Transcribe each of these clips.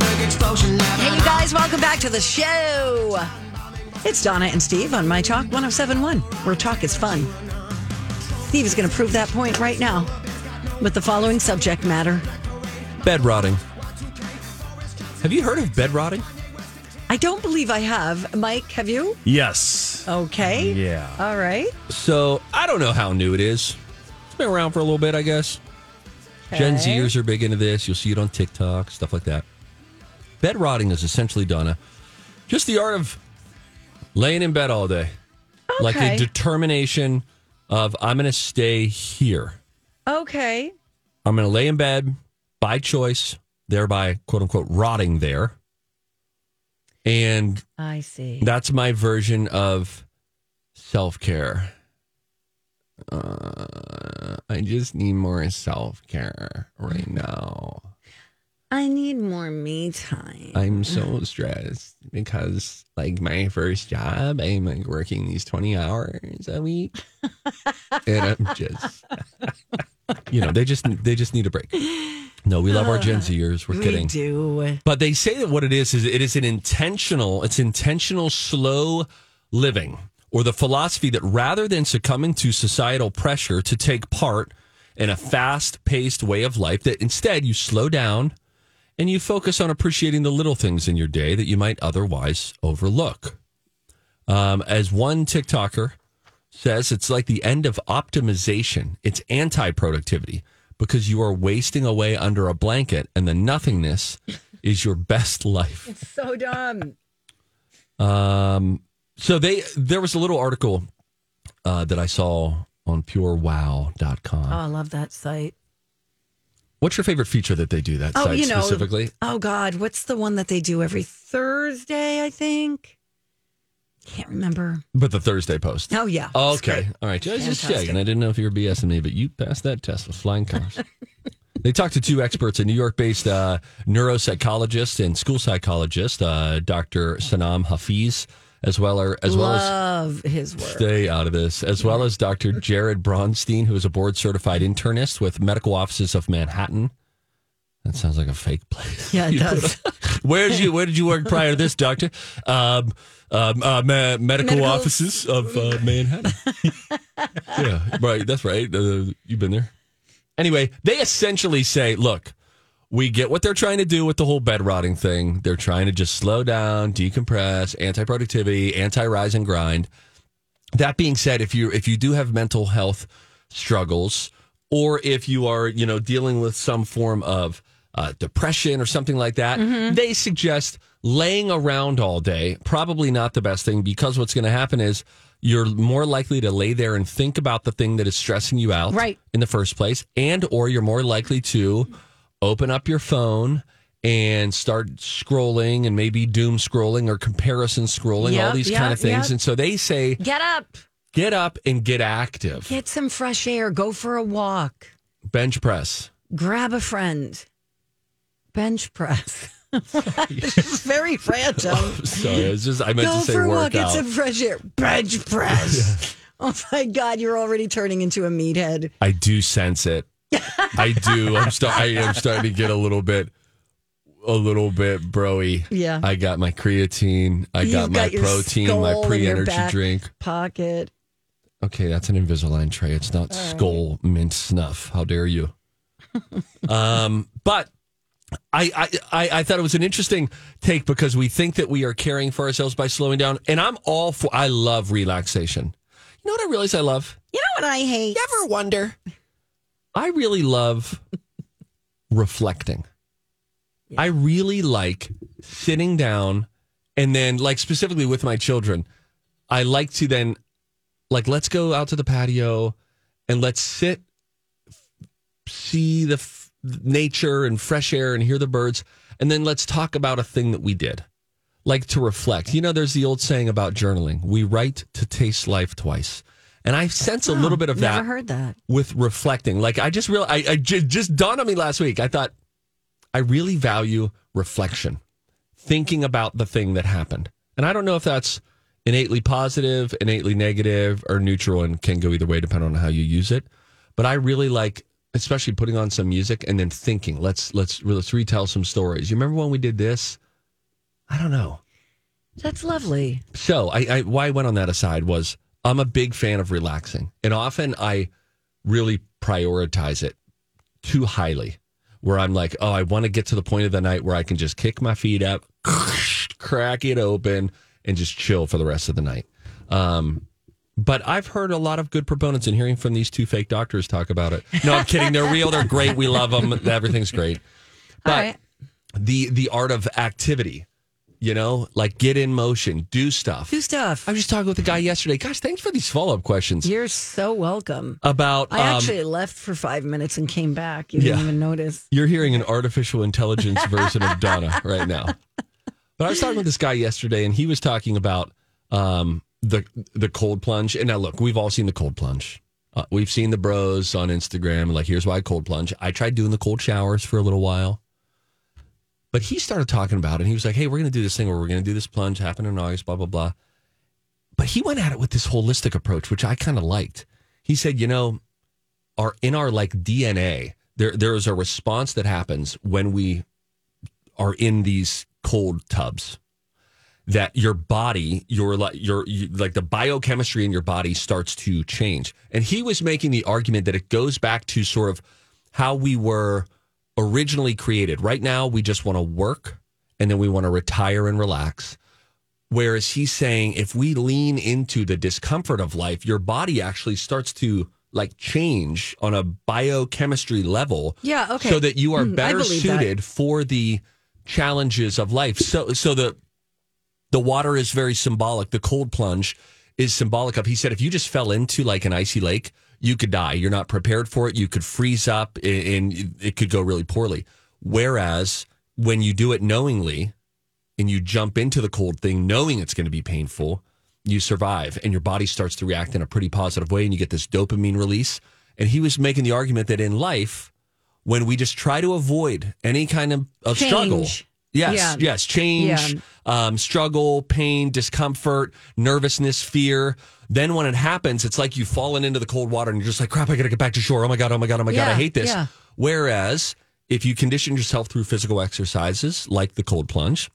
Hey, you guys, welcome back to the show. It's Donna and Steve on My Talk 1071, where talk is fun. Steve is going to prove that point right now with the following subject matter. Bed rotting. Have you heard of bed rotting? I don't believe I have. Mike, have you? Yes. Okay. Yeah. All right. So I don't know how new it is. It's been around for a little bit, I guess. Gen Okay. Zers are big into this. You'll see it on TikTok, stuff like that. Bed rotting is essentially, Donna, just the art of laying in bed all day. Like a determination of, I'm going to stay here. Okay. I'm going to lay in bed by choice, thereby, quote unquote, rotting there. And I see. That's my version of self care. Uh, I just need more self care right now. I need more me time. I'm so stressed because, like, my first job, I'm like working these 20 hours a week, and I'm just, you know, they just they just need a break. No, we love our Gen Zers. We're we kidding. do. But they say that what it is is it is an intentional, it's intentional slow living or the philosophy that rather than succumbing to societal pressure to take part in a fast-paced way of life that instead you slow down and you focus on appreciating the little things in your day that you might otherwise overlook. Um, as one TikToker says, it's like the end of optimization. It's anti-productivity because you are wasting away under a blanket and the nothingness is your best life. It's so dumb. Um, so they there was a little article uh, that I saw on purewow.com. Oh, I love that site. What's your favorite feature that they do that Oh, site you know, specifically? Oh God, what's the one that they do every Thursday? I think. Can't remember. But the Thursday post. Oh yeah. Okay. All right. I was just checking. I didn't know if you were BSing me, but you passed that test with flying colors. they talked to two experts, a New York based uh, neuropsychologist and school psychologist, uh, Dr. Sanam Hafeez, as well, or, as well as Love his work. stay out of this, as well as Dr. Jared Bronstein, who is a board certified internist with medical offices of Manhattan. That sounds like a fake place. Yeah, it does. a- Where did you Where did you work prior to this, Doctor? Um, um, uh, ma- medical, Medical- offices of uh, Manhattan. yeah, right. That's right. Uh, you've been there. Anyway, they essentially say, look. We get what they're trying to do with the whole bed rotting thing. They're trying to just slow down, decompress, anti productivity, anti rise and grind. That being said, if you if you do have mental health struggles, or if you are you know dealing with some form of uh, depression or something like that, they suggest laying around all day. Probably not the best thing because what's going to happen is you're more likely to lay there and think about the thing that is stressing you out Right. in the first place, and or you're more likely to open up your phone and start scrolling and maybe doom scrolling or comparison scrolling, all these yep, kind of things. yep. And so they say, Get up. get up and get active. Get some fresh air. Go for a walk. Bench press. Grab a friend. Bench press. it's very random. Sorry, I was just I meant Go to say for a walk. Get some fresh air. Bench press. Oh my God, you're already turning into a meathead. I do sense it. I do. I'm start. I am starting to get a little bit, a little bit broy. Yeah. I got my creatine. I got You've my got your protein. My Skoal in your pre-energy back drink. Pocket. Okay, that's an Invisalign tray. It's not Skoal mint snuff. How dare you? um, but I, I I I thought it was an interesting take because we think that we are caring for ourselves by slowing down, and I'm all for. I love relaxation. You know what I realize I love? You know what I hate? You ever wonder? I really love reflecting. I really like sitting down and then, like, specifically with my children, I like to then, like, let's go out to the patio and let's sit, see the f- nature and fresh air and hear the birds. and then let's talk about a thing that we did, like to reflect. You know, there's the old saying about journaling: we write to taste life twice. And I sense a little bit of that. Never heard that. with reflecting. Like I just real, I, I ju- just dawned on me last week. I thought I really value reflection, thinking about the thing that happened. And I don't know if that's innately positive, innately negative, or neutral, and can go either way depending on how you use it. But I really like, especially putting on some music and then thinking. Let's let's let's retell some stories. You remember when we did this? I don't know. That's lovely. So I, I why I went on that aside was I'm a big fan of relaxing, and often I really prioritize it too highly. Where I'm like, oh, I want to get to the point of the night where I can just kick my feet up, crack it open, and just chill for the rest of the night. Um, but I've heard a lot of good proponents and hearing from these two fake doctors talk about it. No, I'm kidding. They're real. They're great. We love them. Everything's great. But right. the the art of activity, you know, like get in motion, do stuff. Do stuff. I was just talking with a guy yesterday. Gosh, thanks for these follow up questions You're so welcome. about. I um, actually left for five minutes and came back. You didn't Yeah. even notice. You're hearing an artificial intelligence version of Donna right now. But I was talking with this guy yesterday, and he was talking about um, the the cold plunge. And now, look, we've all seen the cold plunge. Uh, we've seen the bros on Instagram. Like, here's why I cold plunge. I tried doing the cold showers for a little while, but he started talking about it. And he was like, "Hey, we're going to do this thing where we're going to do this plunge. Happen in August. Blah blah blah." But he went at it with this holistic approach, which I kind of liked. He said, "You know, our in our like DNA, there there is a response that happens when we are in these cold tubs. That your body, your like your you, like the biochemistry in your body starts to change. And he was making the argument that it goes back to sort of how we were originally created. Right now, we just want to work and then we want to retire and relax. Whereas he's saying if we lean into the discomfort of life, your body actually starts to like change on a biochemistry level. Yeah, okay. So that you are Mm, I better believe that. suited for the challenges of life. So so the the water is very symbolic. The cold plunge is symbolic of he said if you just fell into like an icy lake, you could die. You're not prepared for it. You could freeze up and- it could go really poorly. Whereas when you do it knowingly, and you jump into the cold thing knowing it's going to be painful, you survive and your body starts to react in a pretty positive way and you get this dopamine release. And he was making the argument that in life, when we just try to avoid any kind of, of struggle. Yes, Yeah. yes, change, um, struggle, pain, discomfort, nervousness, fear. Then when it happens, it's like you've fallen into the cold water and you're just like, crap, I got to get back to shore. Oh my God, oh my God, oh my God, I hate this. yeah. Whereas if you condition yourself through physical exercises like the cold plunge,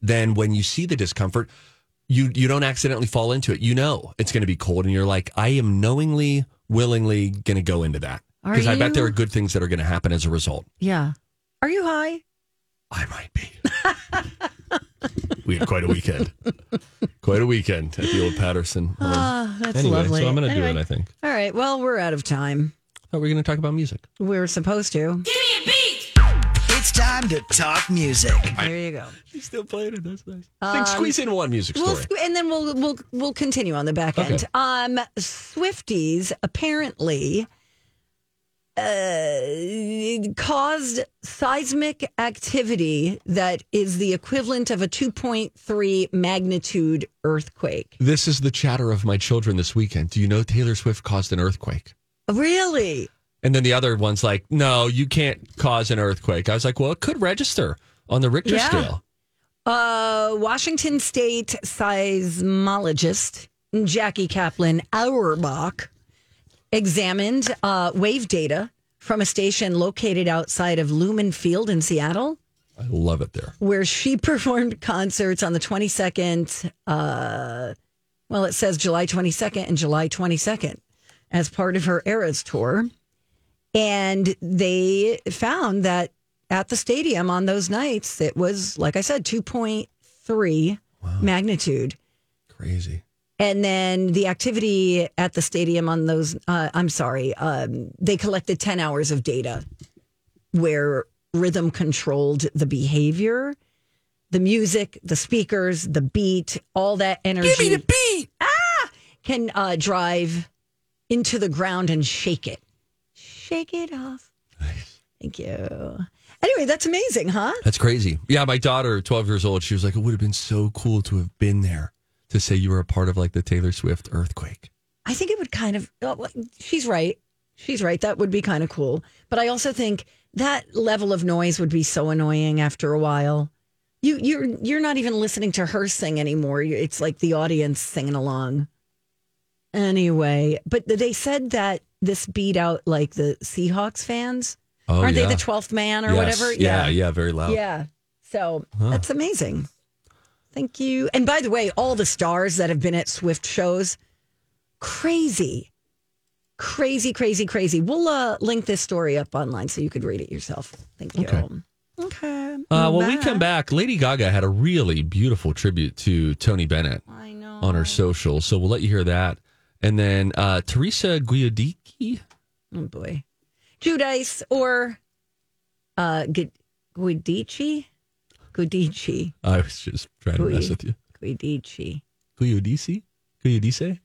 then when you see the discomfort, you you don't accidentally fall into it. You know it's going to be cold, and you're like, I am knowingly, willingly going to go into that because I bet there are good things that are going to happen as a result. Yeah. Are you high? I might be. we had quite a weekend, quite a weekend at the old Patterson. Ah, that's anyway, lovely. so I'm going to do it. I think. All right. Well, we're out of time. Oh, we're going to talk about music. We're supposed to. Give me a beat. It's time to talk music. There you go. She's still playing it. That's nice. I Think squeeze in one music We'll, story. and then we'll we'll we'll continue on the back end. Okay. Um, Swifties apparently uh, caused seismic activity that is the equivalent of a 2.3 magnitude earthquake. This is the chatter of my children this weekend. Do you know Taylor Swift caused an earthquake? Really? And then the other one's like, no, you can't cause an earthquake. I was like, well, it could register on the Richter Yeah. scale. Uh, Washington State seismologist Jackie Caplan Auerbach examined uh, wave data from a station located outside of Lumen Field in Seattle, I love it there. where she performed concerts on the 22nd. Uh, well, it says July 22nd and July 22nd as part of her Eras tour. And they found that at the stadium on those nights, it was, like I said, 2.3 magnitude. Crazy. And then the activity at the stadium on those, uh, I'm sorry, um, they collected 10 hours of data where rhythm controlled the behavior, the music, the speakers, the beat, all that energy Give me the beat. Ah, can uh, drive into the ground and shake it. Shake it off. Nice. Thank you. Anyway, that's amazing, huh? That's crazy. Yeah, my daughter, 12 years old, she was like, it would have been so cool to have been there to say you were a part of like the Taylor Swift earthquake. I think it would kind of. oh, well, she's right. She's right. That would be kind of cool. But I also think that level of noise would be so annoying after a while. You you're you're not even listening to her sing anymore. It's like the audience singing along. Anyway, but they said that this beat out like the Seahawks fans. Oh, Aren't yeah. they the twelfth man or Yes. whatever? Yeah, yeah, very loud. Yeah. So that's amazing. Thank you. And by the way, all the stars that have been at Swift shows, crazy, crazy, crazy, crazy. We'll uh, link this story up online so you could read it yourself. Thank you. Okay. Okay. Uh, when we come back, Lady Gaga had a really beautiful tribute to Tony Bennett I know. on her social. So we'll let you hear that. And then uh, Teresa Guiodicchi. Oh boy, Judice or uh, Gu- Guidici, Guidici, I was just trying to mess with you. Guidici, Guiodici? Guiodice?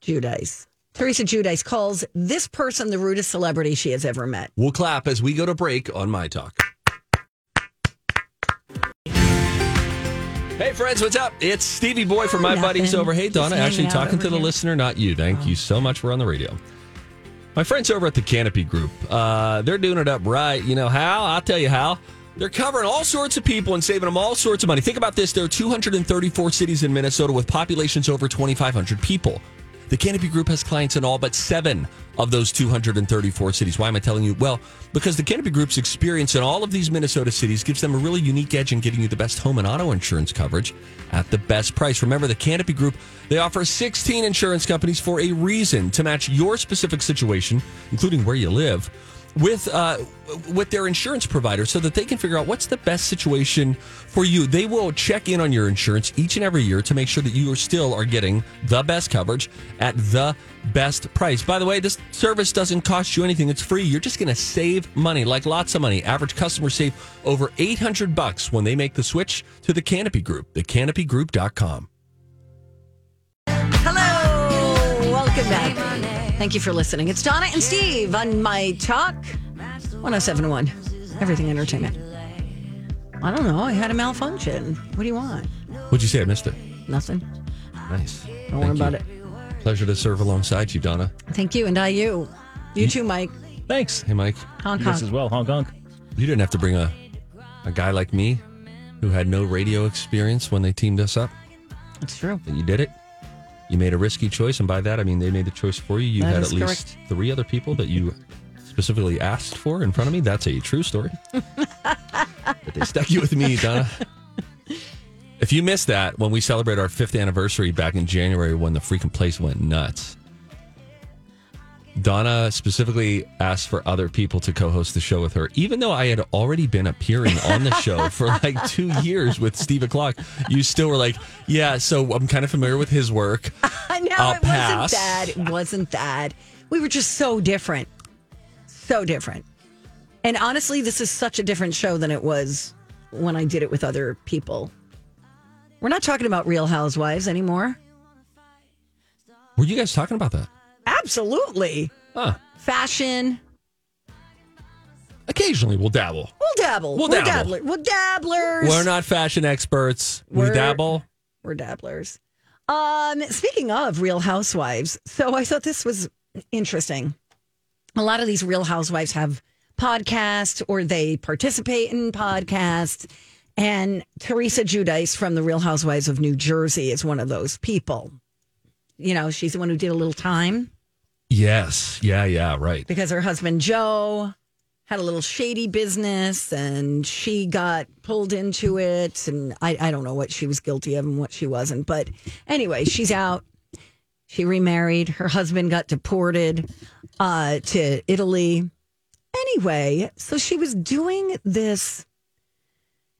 Judice. Teresa Giudice calls this person the rudest celebrity she has ever met. We'll clap as we go to break on My Talk. Hey friends, what's up? It's Stevie Boy from My Nothing. Buddies over. Hey Donna, actually talking to the here. listener, not you. Thank you so much. We're on the radio. My friends over at the Canopy Group, uh, they're doing it up right. You know how? I'll tell you how. They're covering all sorts of people and saving them all sorts of money. Think about this: there are 234 cities in Minnesota with populations over 2,500 people. The Canopy Group has clients in all but seven of those 234 cities. Why am I telling you? Well, because the Canopy Group's experience in all of these Minnesota cities gives them a really unique edge in getting you the best home and auto insurance coverage at the best price. Remember, the Canopy Group, they offer 16 insurance companies for a reason to match your specific situation, including where you live with uh, with their insurance provider so that they can figure out what's the best situation for you. They will check in on your insurance each and every year to make sure that you are still are getting the best coverage at the best price. By the way, this service doesn't cost you anything. It's free. You're just going to save money, like lots of money. Average customers save over 800 bucks when they make the switch to the Canopy Group, thecanopygroup.com. Hello, welcome back. Thank you for listening. It's Donna and Steve on My Talk 1071, Everything Entertainment. I don't know. I had a malfunction. What do you want? What'd you say? I missed it. Nothing. Nice. Don't worry about it. Pleasure to serve alongside you, Donna. Thank you, and I you. You too, Mike. Thanks. Hey, Mike. Hong Kong. guys as well, Hong Kong. You didn't have to bring a a guy like me who had no radio experience when they teamed us up. That's true. And you did it. You made a risky choice, and by that I mean they made the choice for you. You That had at least three other people that you specifically asked for in front of me. That's a true story. but they stuck you with me, Donna. If you missed that when we celebrated our fifth anniversary back in January when the freaking place went nuts, Donna specifically asked for other people to co-host the show with her, even though I had already been appearing on the show for like two years with Steve O'Clock. You still were like, "Yeah, so I'm kind of familiar with his work." I know I'll it pass. wasn't that. It wasn't that. We were just so different. So different. And honestly, this is such a different show than it was when I did it with other people. We're not talking about Real Housewives anymore. Were you guys talking about that? Absolutely. Huh. Fashion. Occasionally, we'll dabble. We'll dabble. We'll We're dabble. dabbler- We're dabblers. We're not fashion experts. We We're- dabble. We're dabblers. Um, speaking of Real Housewives, so I thought this was interesting. A lot of these Real Housewives have podcasts or they participate in podcasts. And Teresa Giudice from the Real Housewives of New Jersey is one of those people. You know, she's the one who did a little time Yes. Yeah. Yeah. Right. because her husband Joe had a little shady business and she got pulled into it. And I, I don't know what she was guilty of and what she wasn't. But anyway, she's out. She remarried. Her husband got deported uh, to Italy. Anyway, so she was doing this.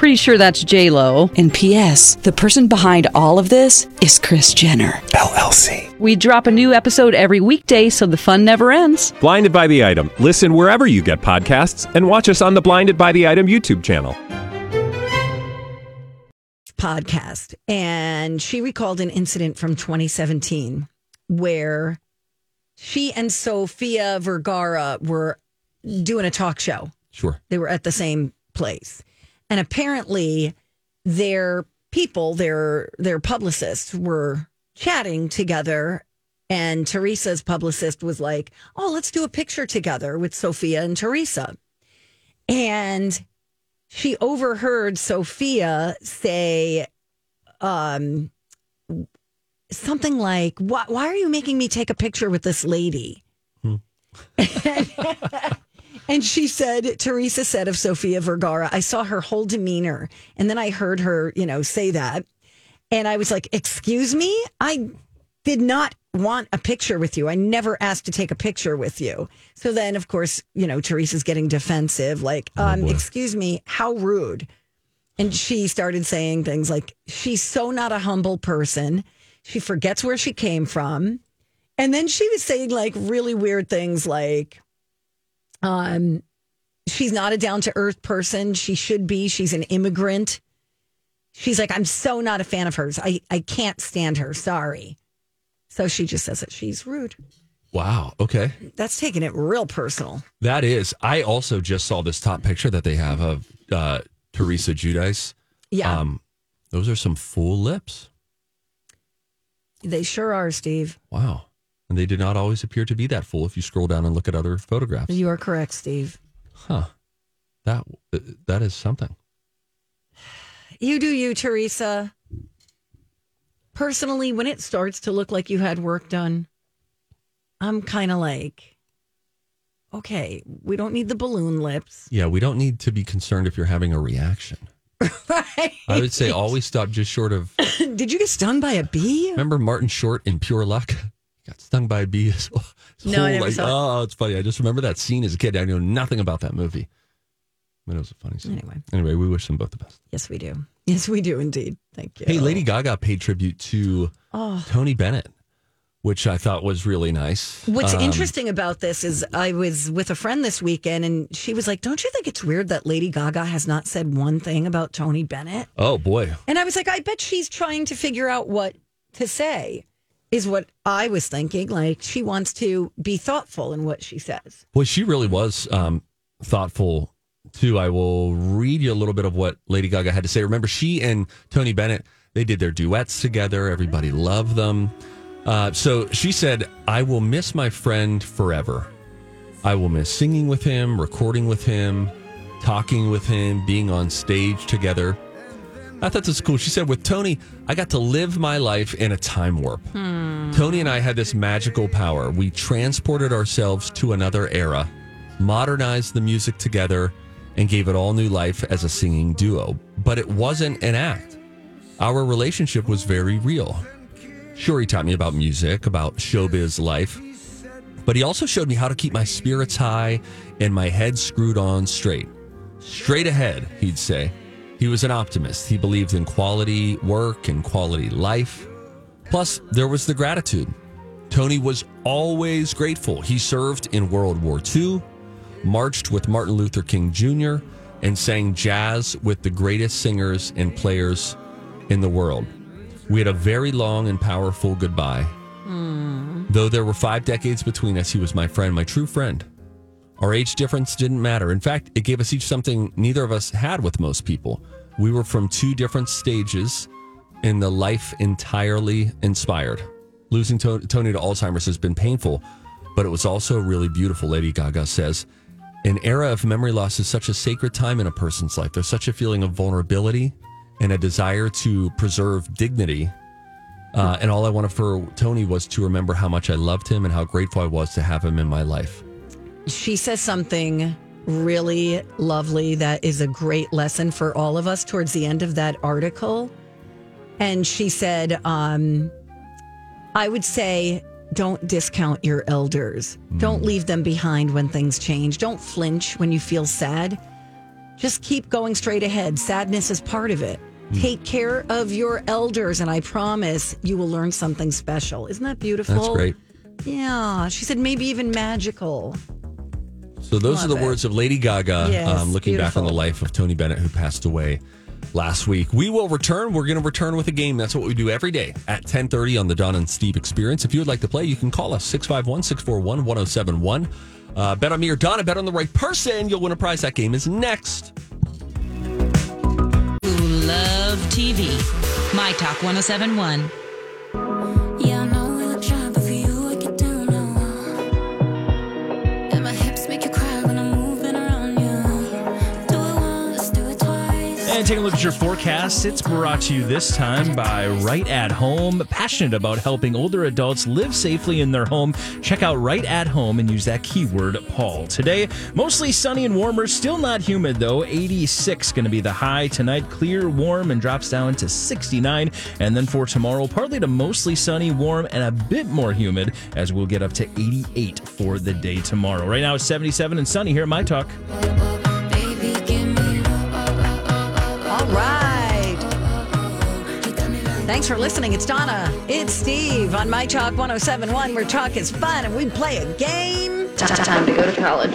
Pretty sure that's J Lo. And P.S. The person behind all of this is Kris Jenner. LLC. We drop a new episode every weekday, so the fun never ends. Blinded by the item. Listen wherever you get podcasts, and watch us on the Blinded by the Item YouTube channel. podcast and she recalled an incident from 2017 where she and Sofia Vergara were doing a talk show. Sure. They were at the same place. And apparently their people, their their publicists were chatting together and Teresa's publicist was like, "Oh, let's do a picture together with Sofia and Teresa." And she overheard Sofia say um something like, "Why, why are you making me take a picture with this lady?" and she said, Teresa said of Sofia Vergara, I saw her whole demeanor, and then I heard her, you know, say that, and I was like, "Excuse me, I did not want a picture with you. I never asked to take a picture with you." So then, of course, you know, Teresa's getting defensive, like, um, "Excuse me, how rude." And she started saying things like, she's so not a humble person. She forgets where she came from. And then she was saying like really weird things like, um, she's not a down to earth person. She should be. She's an immigrant. She's like, I'm so not a fan of hers. I, I can't stand her. Sorry. So she just says that she's rude. Wow. Okay. That's taking it real personal. That is. I also just saw this top picture that they have of uh, Teresa Giudice. Yeah, Um, those are some full lips. they sure are, Steve. Wow. And they do not always appear to be that full if you scroll down and look at other photographs. You are correct, Steve. Huh. That uh, that is something. You do you, Teresa. Personally, when it starts to look like you had work done, I'm kind of like, okay, we don't need the balloon lips. Yeah, we don't need to be concerned if you're having a reaction. Right? I would say always stop just short of. Did you get stung by a bee? Remember Martin Short in Pure Luck? Got stung by a bee. His whole- his No, I never like, saw it. Oh, it's funny. I just remember that scene as a kid. I know nothing about that movie. But it was a funny scene. Anyway. Anyway, we wish them both the best. Yes, we do. Yes, we do indeed. Thank you. Hey, Lady Gaga paid tribute to Oh. Tony Bennett, which I thought was really nice. What's Um, interesting about this is I was with a friend this weekend and she was like, Don't you think it's weird that Lady Gaga has not said one thing about Tony Bennett? Oh boy, And I was like, I bet she's trying to figure out what to say, is what I was thinking. Like, she wants to be thoughtful in what she says. Well, she really was um, thoughtful too. I will read you a little bit of what Lady Gaga had to say. Remember, she and Tony Bennett they did their duets together. Everybody loved them. Uh, so she said, "I will miss my friend forever. I will miss singing with him, recording with him, talking with him, being on stage together." I thought this was cool. She said, with Tony, I got to live my life in a time warp. Hmm. Tony and I had this magical power. We transported ourselves to another era, modernized the music together, and gave it all new life as a singing duo. But it wasn't an act. Our relationship was very real. Sure, he taught me about music, about showbiz life, but he also showed me how to keep my spirits high and my head screwed on straight. Straight ahead, he'd say. He was an optimist. He believed in quality work and quality life. Plus, there was the gratitude. Tony was always grateful. He served in World War II, marched with Martin Luther King Jr., and sang jazz with the greatest singers and players in the world. We had a very long and powerful goodbye. Hmm. Though there were five decades between us, he was my friend, my true friend. Our age difference didn't matter. In fact, it gave us each something neither of us had with most people. We were from two different stages in the life entirely inspired. Losing to- Tony to Alzheimer's has been painful, but it was also really beautiful, Lady Gaga says. An era of memory loss is such a sacred time in a person's life. There's such a feeling of vulnerability and a desire to preserve dignity. Uh, and all I wanted for Tony was to remember how much I loved him and how grateful I was to have him in my life. She says something really lovely that is a great lesson for all of us towards the end of that article. And she said, um, I would say, don't discount your elders. Don't leave them behind when things change. Don't flinch when you feel sad. Just keep going straight ahead. Sadness is part of it. Take care of your elders, and I promise you will learn something special. Isn't that beautiful? That's great. Yeah. She said maybe even magical. So those are the it. words of Lady Gaga, Yes, um, looking back on the life of Tony Bennett, who passed away last week. We will return. We're going to return with a game. That's what we do every day at 1030 on the Don and Steve Experience. If you would like to play, you can call us 651-641-1071. Uh, bet on me or Donna. Bet on the right person. You'll win a prize. That game is next. who love TV. My Talk 1071. And take a look at your forecast. It's brought to you this time by Right at Home, passionate about helping older adults live safely in their home. Check out Right at Home and use that keyword Paul. Today, mostly sunny and warmer, still not humid though. 86 going to be the high tonight, clear, warm, and drops down to 69. And then for tomorrow, partly to mostly sunny, warm, and a bit more humid as we'll get up to 88 for the day tomorrow. Right now it's 77 and sunny here at My Talk. Thanks for listening. It's Donna. It's Steve on My Talk 1071, where talk is fun and we play a game. Time to go to college.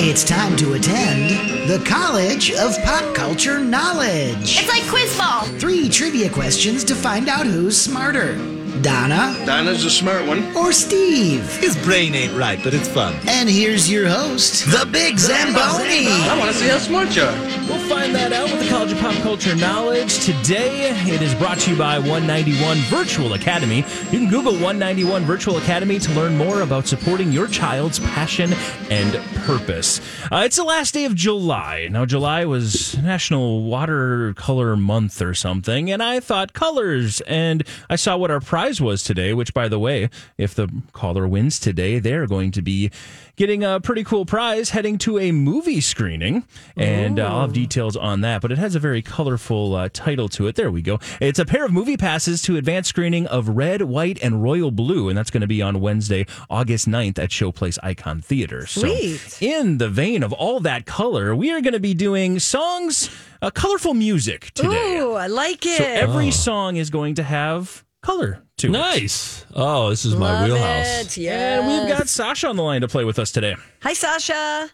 It's time to attend the College of Pop Culture Knowledge. It's like quiz ball. Three trivia questions to find out who's smarter Donna Dinah's a smart one. or Steve. His brain ain't right, but it's fun. And here's your host, the Big Zamboni. I want to see how smart you are. We'll find that out with the College of Pop Culture Knowledge. Today, it is brought to you by 191 Virtual Academy. You can Google 191 Virtual Academy to learn more about supporting your child's passion and purpose. Uh, it's the last day of July. Now, July was National Watercolor Month or something, and I thought colors, and I saw what our prize was today, which, by the way, if the caller wins today, they're going to be getting a pretty cool prize heading to a movie screening. And uh, I'll have details on that, but it has a very colorful uh, title to it. There we go. It's a pair of movie passes to advanced screening of Red, White, and Royal Blue. And that's going to be on Wednesday, August 9th at Showplace Icon Theater. Sweet. So, in the vein of all that color, we are going to be doing songs, uh, colorful music today. Ooh, I like it. So every song is going to have color to it. Nice. Oh, this is my Love wheelhouse. It. Yes. And we've got Sasha on the line to play with us today. Hi, Sasha.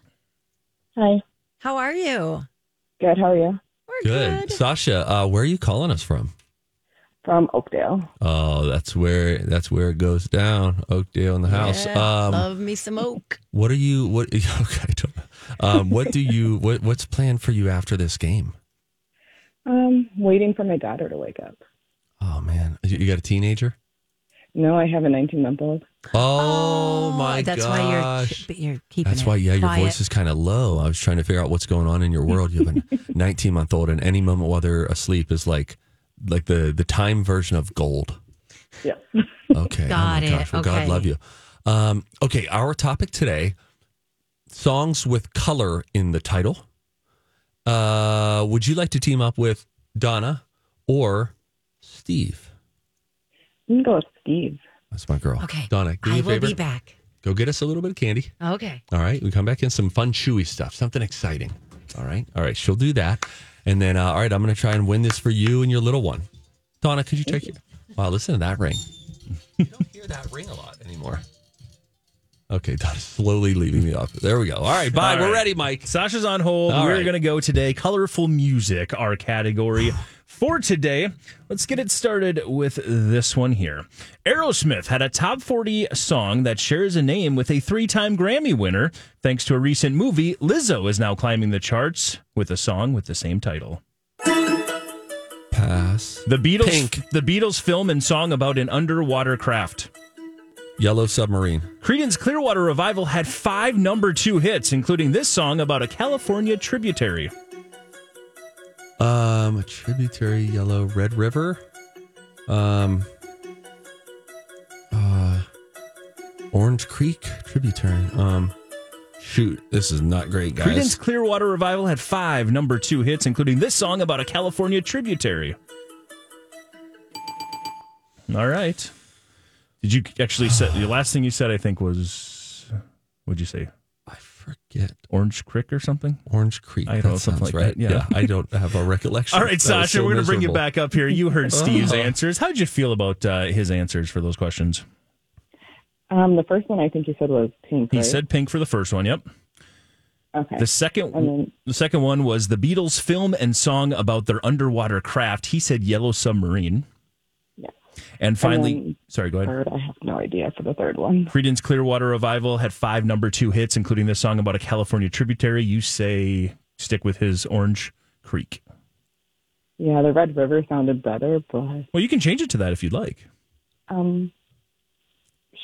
Hi. How are you? Good. How are you? We're Good. good. Sasha, uh, where are you calling us from? From Oakdale. Oh, that's where that's where it goes down. Oakdale in the house. Yeah, Um, love me some oak. what are you? What? Okay. Um, what do you? What, what's planned for you after this game? Um, waiting for my daughter to wake up. Oh man, you you got a teenager? No, I have a 19 month old. Oh, my that's gosh. why you're you're keeping. That's it why, yeah, your voice is kind of low. I was trying to figure out what's going on in your world. You have a 19 month old, and any moment while they're asleep is like, like the the time version of gold. Yeah. Okay, Got oh my it. gosh, well, God love you. Um, okay, our topic today: songs with color in the title. Uh, would you like to team up with Donna or Steve? You can go with Steve. That's my girl. Okay. Donna, do me I a will favor. be back. Go get us a little bit of candy. Okay. All right. We come back in some fun, chewy stuff, something exciting. All right. All right. She'll do that. And then, uh, all right, I'm going to try and win this for you and your little one. Donna, could you check your. Wow, listen to that ring. you don't hear that ring a lot anymore. Okay, Donna's slowly leaving the office. There we go. All right. Bye. All We're right. ready, Mike. Sasha's on hold. All We're right. going to go today. Colorful music, our category for today. Let's get it started with this one here. Aerosmith had a top 40 song that shares a name with a three time Grammy winner. Thanks to a recent movie, Lizzo is now climbing the charts with a song with the same title. Pass. The Beatles, Pink. the Beatles film and song about an underwater craft. Yellow Submarine. Creedence Clearwater Revival had five number two hits, including this song about a California tributary. Um, a tributary, Yellow Red River. Um, uh, Orange Creek tributary. Um, shoot, this is not great, guys. Creedence Clearwater Revival had five number two hits, including this song about a California tributary. All right. Did you actually say the last thing you said? I think was, what'd you say? Forget. Orange Creek or something. Orange Creek. I don't know, something sounds like right. that, yeah. I don't have a recollection. All right, That Sasha, so we're going to bring you back up here. You heard Steve's Uh-huh. answers. How did you feel about uh, his answers for those questions? Um, the first one I think you said was pink. He right? said pink for the first one. Yep. okay. The second, then- the second one was the Beatles film and song about their underwater craft. He said Yellow Submarine. Yes. And finally, then sorry, go ahead. Third, I have no idea for the third one. Creedence Clearwater Revival had five number two hits, including this song about a California tributary. You say stick with his Orange Creek. Yeah, the Red River sounded better, but Well, you can change it to that if you'd like. um,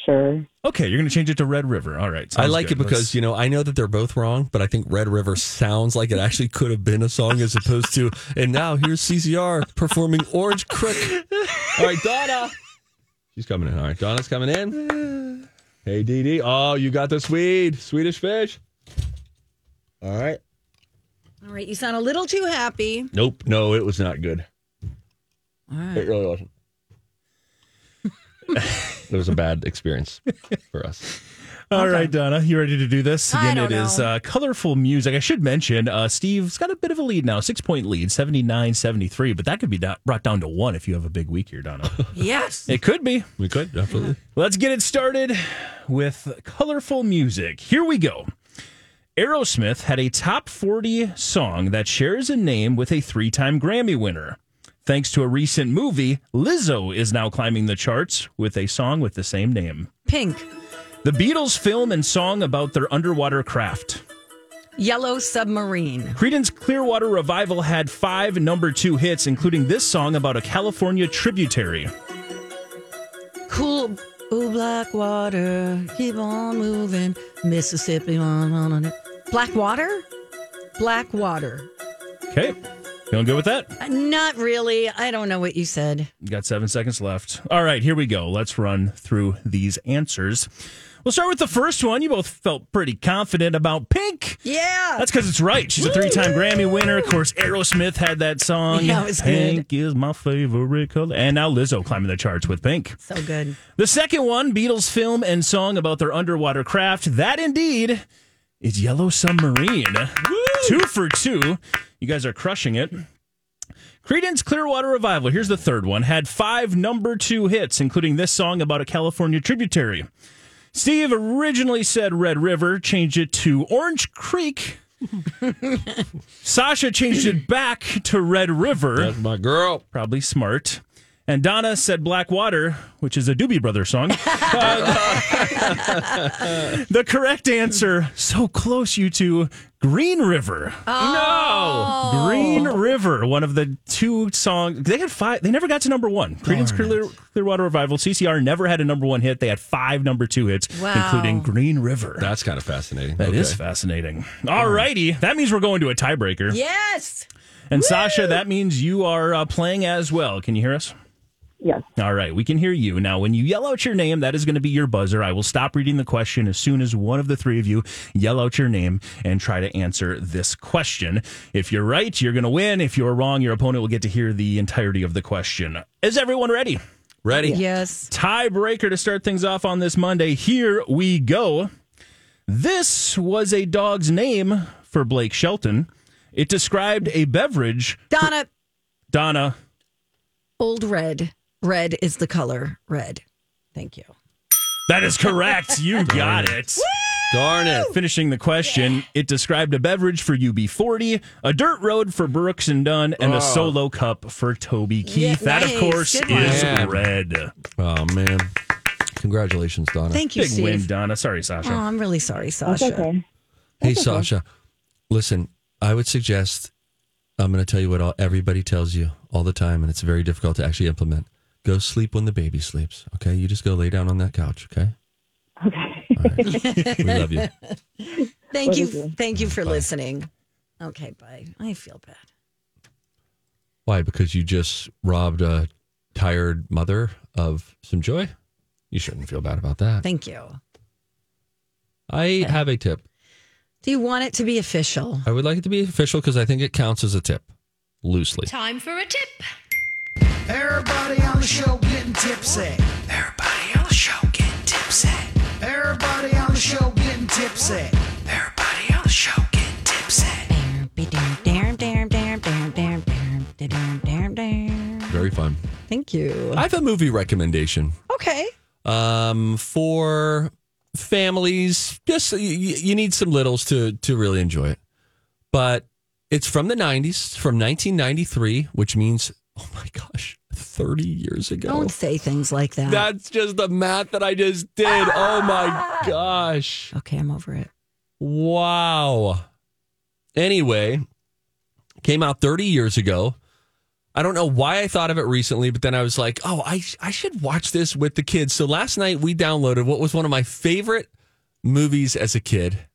sure. Okay, you're going to change it to Red River. All right. I like good. it because Let's- you know I know that they're both wrong, but I think Red River sounds like it actually could have been a song as opposed to. And now here's CCR performing Orange Creek. All right, Donna. She's coming in. All right, Donna's coming in. Hey, Dee Dee. Oh, you got the Swede Swedish fish. All right. All right, you sound a little too happy. Nope. No, it was not good. All right. It really wasn't. it was a bad experience for us. All right, Donna, you ready to do this? I Again, don't it is know. uh, colorful music. I should mention, uh, Steve's got a bit of a lead now, six point lead, 79 73, but that could be do- brought down to one if you have a big week here, Donna. Yes. it could be. We could absolutely. Let's get it started with colorful music. Here we go. Aerosmith had a top 40 song that shares a name with a three time Grammy winner. Thanks to a recent movie, Lizzo is now climbing the charts with a song with the same name. Pink. The Beatles film and song about their underwater craft. Yellow Submarine. Creedence Clearwater Revival had five number two hits, including this song about a California tributary. Cool. Ooh, black water. Keep on moving. Mississippi. on, on, on. Black water? Black water. Okay, feeling good with that? Uh, Not really. I don't know what you said. You got seven seconds left. All right, here we go. Let's run through these answers. We'll start with the first one. You both felt pretty confident about Pink. Yeah. That's because it's right. She's a three time Grammy winner. Of course, Aerosmith had that song. Yeah, it was Pink is my favorite color. And now Lizzo climbing the charts with Pink. So good. The second one, Beatles film and song about their underwater craft. That indeed is Yellow Submarine. Two for two. You guys are crushing it. Creedence Clearwater Revival, here's the third one, had five number two hits, including this song about a California tributary. Steve originally said Red River, changed it to Orange Creek. Sasha changed it back to Red River. That's my girl. Probably smart. And Donna said Black Water, which is a Doobie Brothers song. Uh, the correct answer, so close, you two, Green River. Oh. Green River, one of the two songs. They had five. They never got to number one. Creedence Clear, Clearwater Revival, CCR, never had a number one hit. They had five number two hits, Wow. including Green River. That's kind of fascinating. That is Okay. fascinating. All righty. That means we're going to a tiebreaker. Yes. And Sasha, that means you are uh, playing as well. Can you hear us? Yes. All right, we can hear you. Now, when you yell out your name, that is going to be your buzzer. I will stop reading the question as soon as one of the three of you yell out your name and try to answer this question. If you're right, you're going to win. If you're wrong, your opponent will get to hear the entirety of the question. Is everyone ready? Ready? Yes. Tiebreaker to start things off on this Monday. Here we go. This was a dog's name for Blake Shelton. It described a beverage. Donna, Donna, Old Red. Red is the color red. Thank you. that is correct. You got it. Darn it. Finishing the question, it described a beverage for UB40, a dirt road for Brooks and Dunn, and a Oh. solo cup for Toby Keith. Yeah, that, of nice. course, Good one. is Man. red. Oh man. Congratulations, Donna. Thank you, Big Steve. win, Donna. Sorry, Sasha. Oh, I'm really sorry, Sasha. okay. Hey, Sasha, listen, I would suggest I'm going to tell you what all, everybody tells you all the time, and it's very difficult to actually implement. Go sleep when the baby sleeps. Okay. You just go lay down on that couch. Okay. Okay. We love you. Thank What you. Thank you for listening. Okay, bye. I feel bad. Why? Because you just robbed a tired mother of some joy? You shouldn't feel bad about that. Thank you. I have a tip. Do you want it to be official? I would like it to be official because I think it counts as a tip loosely. Time for a tip. Everybody on the show getting tipsy. Everybody on the show getting tipsy. Everybody on the show getting tipsy. Everybody on the show get tipsy. Very fun. Thank you. I have a movie recommendation. Okay. um, for families. Just you, you need some littles to to really enjoy it. But it's from the '90s, from 1993, which means oh my gosh, 30 years ago. Don't say things like that. That's just the math that I just did. Ah! Oh my gosh. okay, I'm over it. Wow. Anyway, came out 30 years ago. I don't know why I thought of it recently, but then I was like, oh, I, I should watch this with the kids. So last night we downloaded what was one of my favorite movies as a kid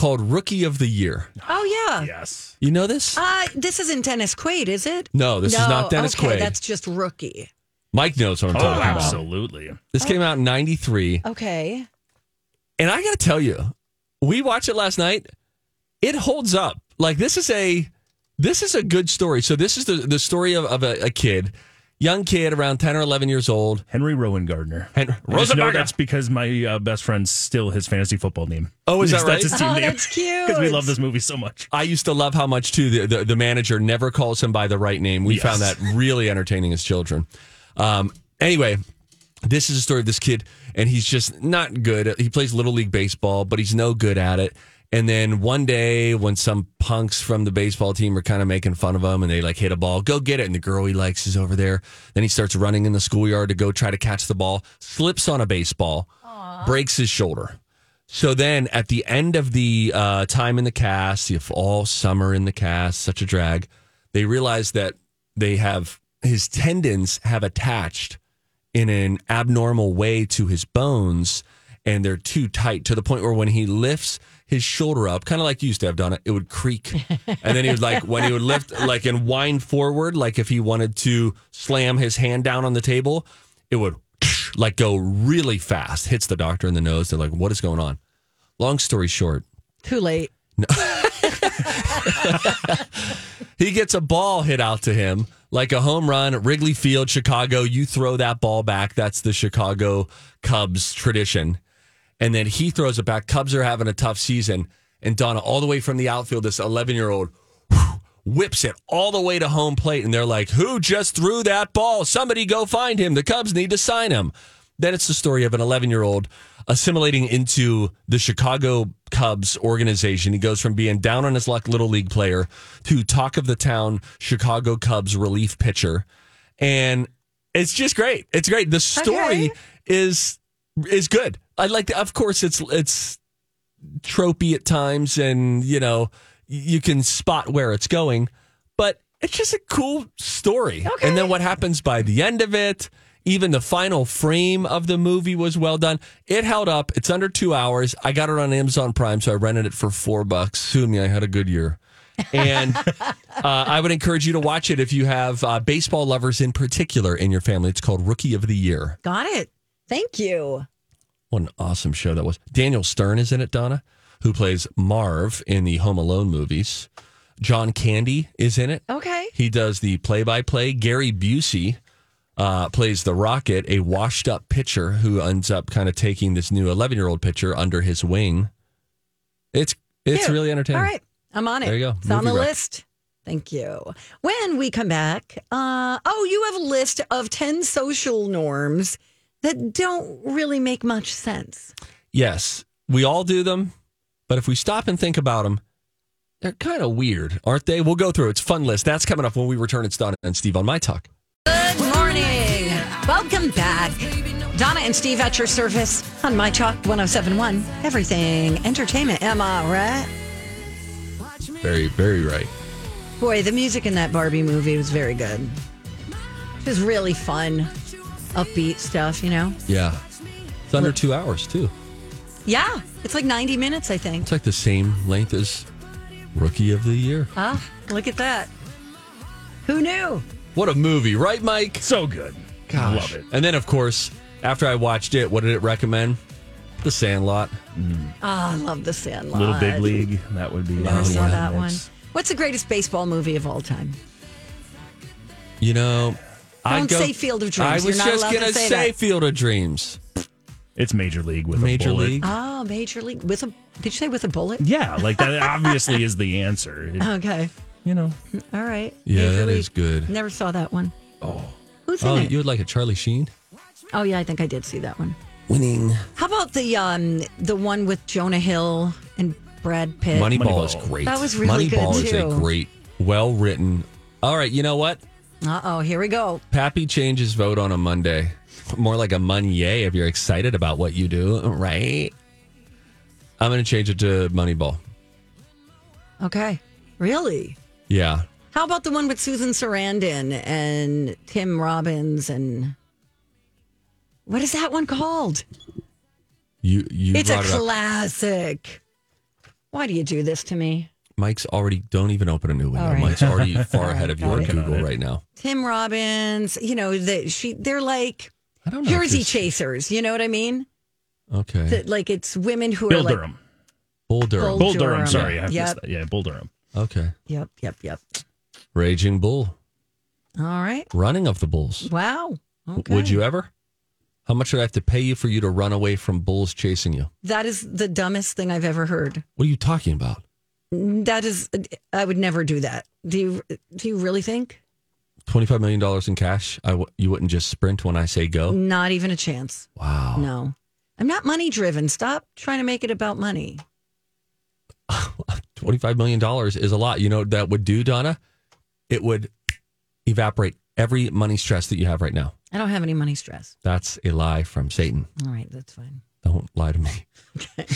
called Rookie of the Year. Oh yeah. Yes. You know this? Uh, this isn't Dennis Quaid, is it? No, this is not Dennis okay, Quaid. That's just rookie. Mike knows what I'm Oh, talking about. absolutely. This came out in 93. Okay. And I got to tell you, we watched it last night. It holds up. Like this is a this is a good story. So this is the the story of, of a, a kid, young kid around 10 or 11 years old. Henry Rowengartner. Henry I know Rosenberger. that's because my uh, best friend's still his fantasy football name. Oh, is that That's right? his team Oh, name. that's cute. Because we love this movie so much. I used to love how much too the, the, the manager never calls him by the right name. We Yes. found that really entertaining as children. Um, anyway, this is a story of this kid, and he's just not good. He plays little league baseball, but he's no good at it. And then one day, when some punks from the baseball team are kind of making fun of him, and they like hit a ball, go get it, and the girl he likes is over there. Then he starts running in the schoolyard to go try to catch the ball, slips on a baseball, breaks his shoulder. So then at the end of the uh, time in the cast, if all summer in the cast, such a drag, they realize that they have his tendons have attached in an abnormal way to his bones and they're too tight to the point where when he lifts his shoulder up, kind of like you used to have done it, it would creak. And then he would like, when he would lift like and wind forward, like if he wanted to slam his hand down on the table, it would like go really fast, hits the doctor in the nose. They're like, what is going on? Long story short, Too late. he gets a ball hit out to him like a home run at Wrigley Field, Chicago. You throw that ball back. That's the Chicago Cubs tradition. And then he throws it back. Cubs are having a tough season. And Donna, all the way from the outfield, this 11 year old whips it all the way to home plate. And they're like, Who just threw that ball? Somebody go find him. The Cubs need to sign him. Then it's the story of an 11 year old assimilating into the Chicago Cubs organization. He goes from being down on his luck little league player to talk of the town Chicago Cubs relief pitcher. And it's just great. It's great. The story Okay. is is good. I like of course it's it's tropey at times and you know you can spot where it's going, but it's just a cool story. Okay. And then what happens by the end of it, even the final frame of the movie was well done. It held up. It's under two hours. I got it on Amazon Prime, so I rented it for four bucks. Sue me, I had a good year. And uh, I would encourage you to watch it if you have uh, baseball lovers in particular in your family. It's called Rookie of the Year. Got it. Thank you. What an awesome show that was. Daniel Stern is in it, Donna, who plays Marv in the Home Alone movies. John Candy is in it. Okay. He does the play by play. Gary Busey uh, plays the Rocket, a washed up pitcher who ends up kind of taking this new 11 year old pitcher under his wing. It's it's Cute. really entertaining. All right. I'm on it. There you go. It's on the rec. list. Thank you. When we come back, uh, oh, you have a list of 10 social norms that don't really make much sense. Yes, we all do them, but if we stop and think about them, they're kind of weird, aren't they? We'll go through it. It's a fun list. That's coming up when we return. It's Donna and Steve on My Talk. Good morning. Welcome back. Donna and Steve at your service on My Talk 1071. Everything entertainment. Am I right? Very, very right. Boy, the music in that Barbie movie was very good. It was really fun, upbeat stuff, you know? Yeah. It's under two hours, too. Yeah, it's like 90 minutes, I think. It's like the same length as Rookie of the Year. Ah, look at that. Who knew? What a movie, right, Mike? So good. Gosh. Love it. And then, of course, after I watched it, what did it recommend? The Sandlot. Ah, I love the Sandlot. Little Big League. That would be. Never saw yeah, that one. What's the greatest baseball movie of all time? You know, I'd Don't go- say Field of Dreams. I You're was not just gonna say say. Field of Dreams. It's major league with Major a bullet. League? Oh, major league with a. Did you say with a bullet? Yeah, like that obviously is the answer. It- Okay. you know, All right. Yeah, Major that League. is good. Never saw that one. Oh. Who's in Oh, it? you would like a Charlie Sheen? Oh yeah, I think I did see that one. Winning. How about the um the one with Jonah Hill and Brad Pitt? Moneyball is great. That was really Moneyball good is a great, well written. All right, you know what? Uh oh, here we go. Pappy changes vote on a Monday. More like a Monday if you're excited about what you do, right? I'm going to change it to Moneyball. Okay. Really? Yeah. How about the one with Susan Sarandon and Tim Robbins and what is that one called? You you it's a it classic. Why do you do this to me? Mike's already don't even open a new window. All right. Mike's already far ahead of Got your it. Google right now. Tim Robbins, you know, that she they're like I don't know. Jersey this- chasers, you know what I mean? Okay. That like it's women who Bill are like Durham. Bull Durham. Bull Bull Durham. Durham. Sorry, I Yep. missed that. Yeah, Bull Durham. Okay. Yep, yep, yep. Raging Bull. All right. Running of the Bulls. Wow. Okay. Would you ever? How much would I have to pay you for you to run away from bulls chasing you? That is the dumbest thing I've ever heard. What are you talking about? That is I would never do that. Do you do you really think? $25 million in cash? I w- you wouldn't just sprint when I say go? Not even a chance. Wow. No. I'm not money driven. Stop trying to make it about money. $25 million is a lot. You know what that would do, Donna? It would evaporate every money stress that you have right now. I don't have any money stress. That's a lie from Satan. All right, that's fine. Don't lie to me.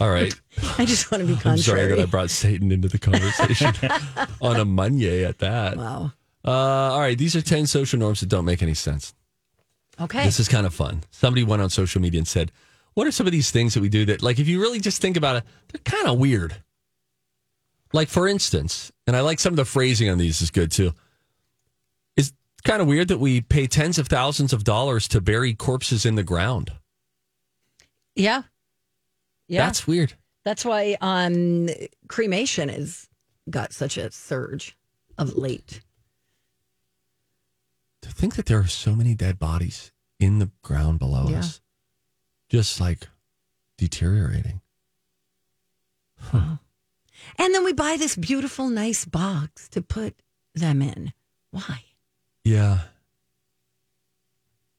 All right. I just want to be I'm sorry that I brought Satan into the conversation on a Monday at that. Wow. Uh, all right. These are 10 social norms that don't make any sense. Okay. This is kind of fun. Somebody went on social media and said, What are some of these things that we do that, like, if you really just think about it, they're kind of weird? Like, for instance, and I like some of the phrasing on these is good too. It's kind of weird that we pay tens of thousands of dollars to bury corpses in the ground. yeah. Yeah. That's weird. That's why um, cremation has got such a surge of late. To think that there are so many dead bodies in the ground below Yeah. us, just like deteriorating. Huh. And then we buy this beautiful, nice box to put them in. Why? Yeah.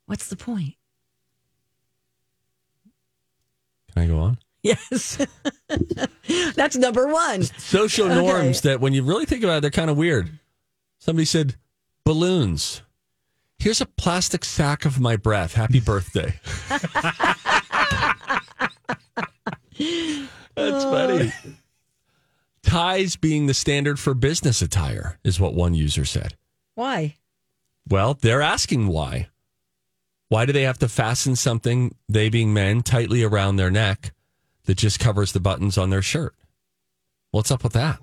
What's the point? Can I go on? Yes. That's number one. social Okay. norms that when you really think about it, they're kind of weird. Somebody said balloons. Here's a plastic sack of my breath. Happy birthday. That's oh. funny. Ties being the standard for business attire is what one user said. Why? Well, they're asking why. Why do they have to fasten something, they being men, tightly around their neck that just covers the buttons on their shirt? What's up with that?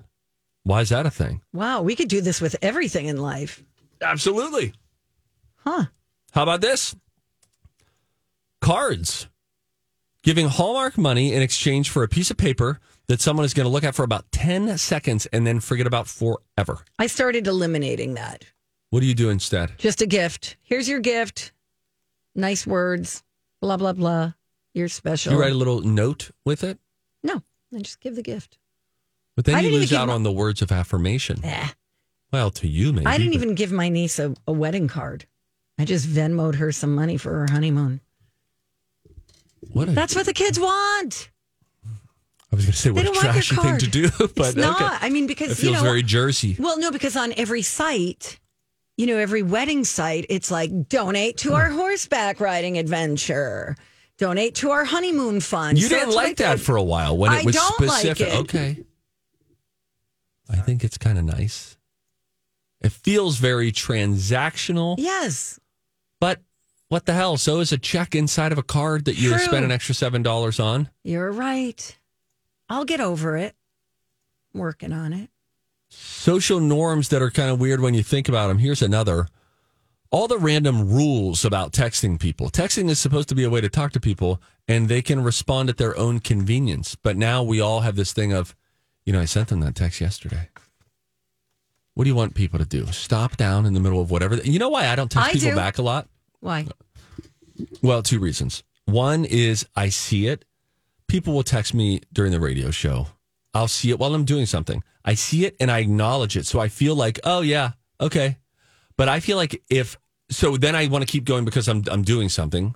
Why is that a thing? Wow, we could do this with everything in life. Absolutely. Huh. How about this? Cards. Giving Hallmark money in exchange for a piece of paper that someone is going to look at for about 10 seconds and then forget about forever. I started eliminating that. What do you do instead? Just a gift. Here's your gift. Nice words. Blah, blah, blah. You're special. You write a little note with it, no, I just give the gift. but then I you didn't lose even out give my- on the words of affirmation. Eh. Well, to you, maybe. I didn't but- even give my niece a, a wedding card. I just Venmoed her some money for her honeymoon. What a, That's what the kids want. I was going to say, what a don't want your trashy thing card. to do, but it's not. okay. I mean, because It feels you know, very Jersey. Well, no, because on every site, you know, every wedding site, it's like donate to our horseback riding adventure, donate to our honeymoon fund. You So didn't that's what I like that for a while when I it was don't like specific. it. Okay. I think it's kind of nice. It feels very transactional, Yes. but what the hell? So is a check inside of a card that you True. spent an extra $7 on. You're right. I'll get over it. Working on it. Social norms that are kind of weird when you think about them. Here's another. All the random rules about texting people. Texting is supposed to be a way to talk to people and they can respond at their own convenience. But now we all have this thing of, you know, I sent them that text yesterday. What do you want people to do? Stop down in the middle of whatever. You know why I don't text I people do. back a lot? Why? Well, two reasons. One is I see it. People will text me during the radio show. I'll see it while I'm doing something. I see it and I acknowledge it. So I feel like, oh yeah, okay. But I feel like if so then I want to keep going because I'm I'm doing something.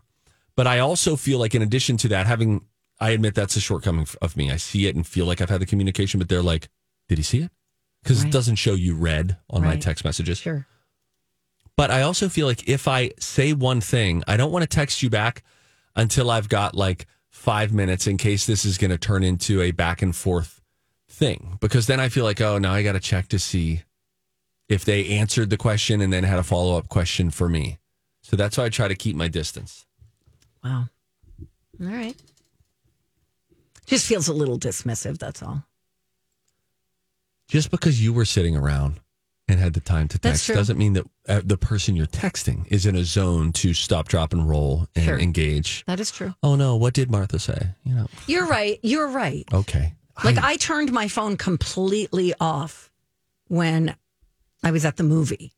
But I also feel like in addition to that, having I admit that's a shortcoming of me. I see it and feel like I've had the communication, but they're like, did he see it? Because Right. it doesn't show you read on my text messages. Sure. But I also feel like if I say one thing, I don't want to text you back until I've got like five minutes in case this is going to turn into a back and forth thing. Because then I feel like, oh, now I got to check to see if they answered the question and then had a follow up question for me. So that's why I try to keep my distance. Wow. All right. Just feels a little dismissive. That's all. Just because you were sitting around and had the time to text doesn't mean that uh, the person you're texting is in a zone to stop, drop, and roll and Sure. engage. That is true. Oh no, what did Martha say? You know, You're right. You're right. okay. Like I turned my phone completely off when I was at the movie.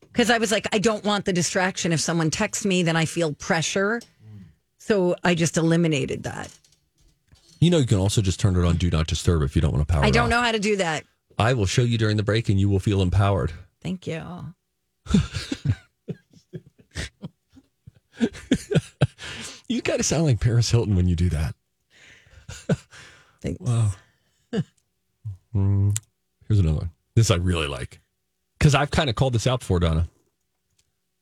Because I was like, I don't want the distraction. If someone texts me, then I feel pressure. So I just eliminated that. You know, you can also just turn it on Do Not Disturb if you don't want to power I don't know how to do that. I will show you during the break and you will feel empowered. Thank you. You kind of sound like Paris Hilton when you do that. Thanks. Wow. Mm, here's another one. This I really like. Because I've kind of called this out before, Donna.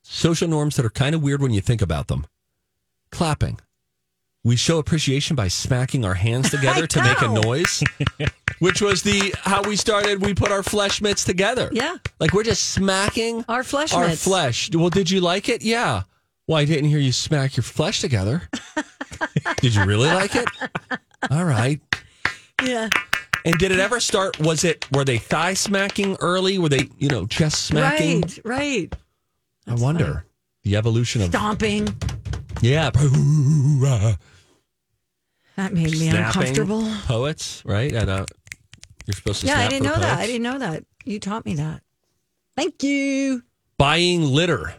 Social norms that are kind of weird when you think about them. Clapping. We show appreciation by smacking our hands together to make a noise, which was the how we started. We put our flesh mitts together. Yeah. Like we're just smacking Our flesh our mitts. flesh. Well, did you like it? Yeah. Well, I didn't hear you smack your flesh together. did you really like it? All right. Yeah. And did it ever start? Was it were they thigh smacking early? Were they you know chest smacking? Right. Right. I wonder the evolution of Stomping. yeah. That made me snapping uncomfortable. Poets, right? At a, you're supposed to. Yeah, I didn't for know that. I didn't know that. You taught me that. Thank you. Buying litter.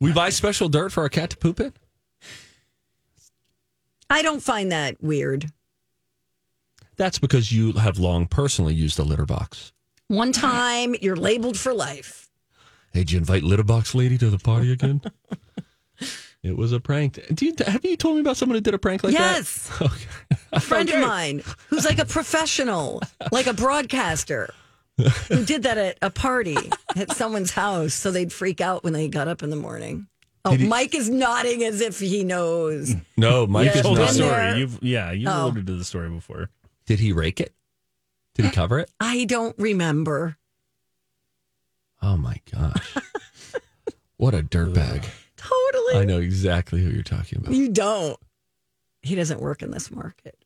We buy special dirt for our cat to poop in. I don't find that weird. That's because you have long personally used a litter box. One time, you're labeled for life. Hey, did you invite litter box lady to the party again? it was a prank. Do you, have you told me about someone who did a prank like yes. that? Okay. A friend of mine who's like a professional, like a broadcaster, who did that at a party at someone's house so they'd freak out when they got up in the morning. Oh, he- Mike is nodding as if he knows. No, Mike Yeah, is Told the not. there. story. You've yeah, you've Oh. alluded to the story before. Did he rake it? Did he cover it? I don't remember. Oh my gosh. what a dirtbag. Totally. I know exactly who you're talking about. You don't. He doesn't work in this market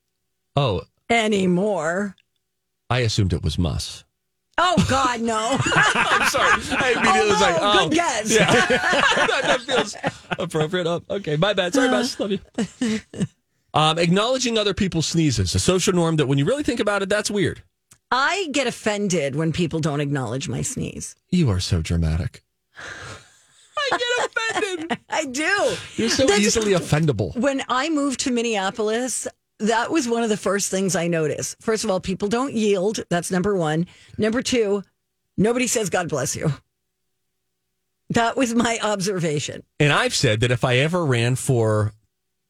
Oh, anymore. I assumed it was Muss. Oh, God, no. I'm sorry. I immediately was like, oh, oh, good guess. Yeah. that, that feels appropriate. Oh, okay, my bad. Sorry, Muss. Love you. Um, acknowledging other people's sneezes, a social norm that when you really think about it, that's weird. I get offended when people don't acknowledge my sneeze. You are so dramatic. I get offended. I do. You're so That's- easily offendable. When I moved to Minneapolis, that was one of the first things I noticed. First of all, people don't yield. That's number one. Number two, nobody says God bless you. That was my observation. And I've said that if I ever ran for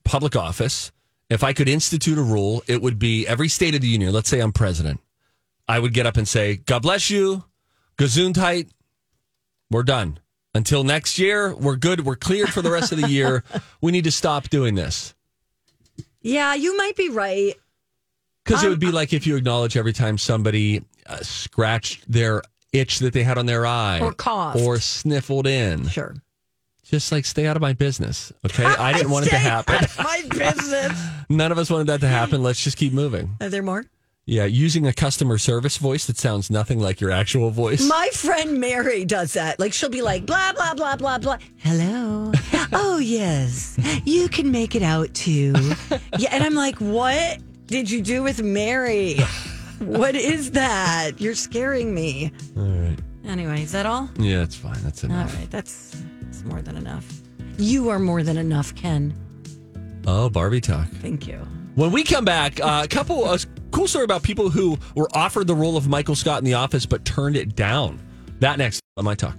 public office, if I could institute a rule, it would be every state of the union. Let's say I'm president. I would get up and say, God bless you, Gesundheit, we're done. Until next year, we're good. We're cleared for the rest of the year. We need to stop doing this. Yeah, you might be right. Because it Um, would be like if you acknowledge every time somebody uh, scratched their itch that they had on their eye Or coughed. or sniffled in. Sure. Just like stay out of my business. Okay. I didn't want it to happen. My business. None of us wanted that to happen. Let's just keep moving. Are there more? Yeah, using a customer service voice that sounds nothing like your actual voice. My friend Mary does that. Like she'll be like, blah, blah, blah, blah, blah. Hello. oh, yes. You can make it out too. Yeah. And I'm like, what did you do with Mary? What is that? You're scaring me. All right. Anyway, is that all? Yeah, it's fine. That's All enough. right. That's, more than enough. You are more than enough, Ken. Oh, Barbie talk. Thank you. When we come back, uh, a couple a cool story about people who were offered the role of Michael Scott in The Office but turned it down. That next on my talk.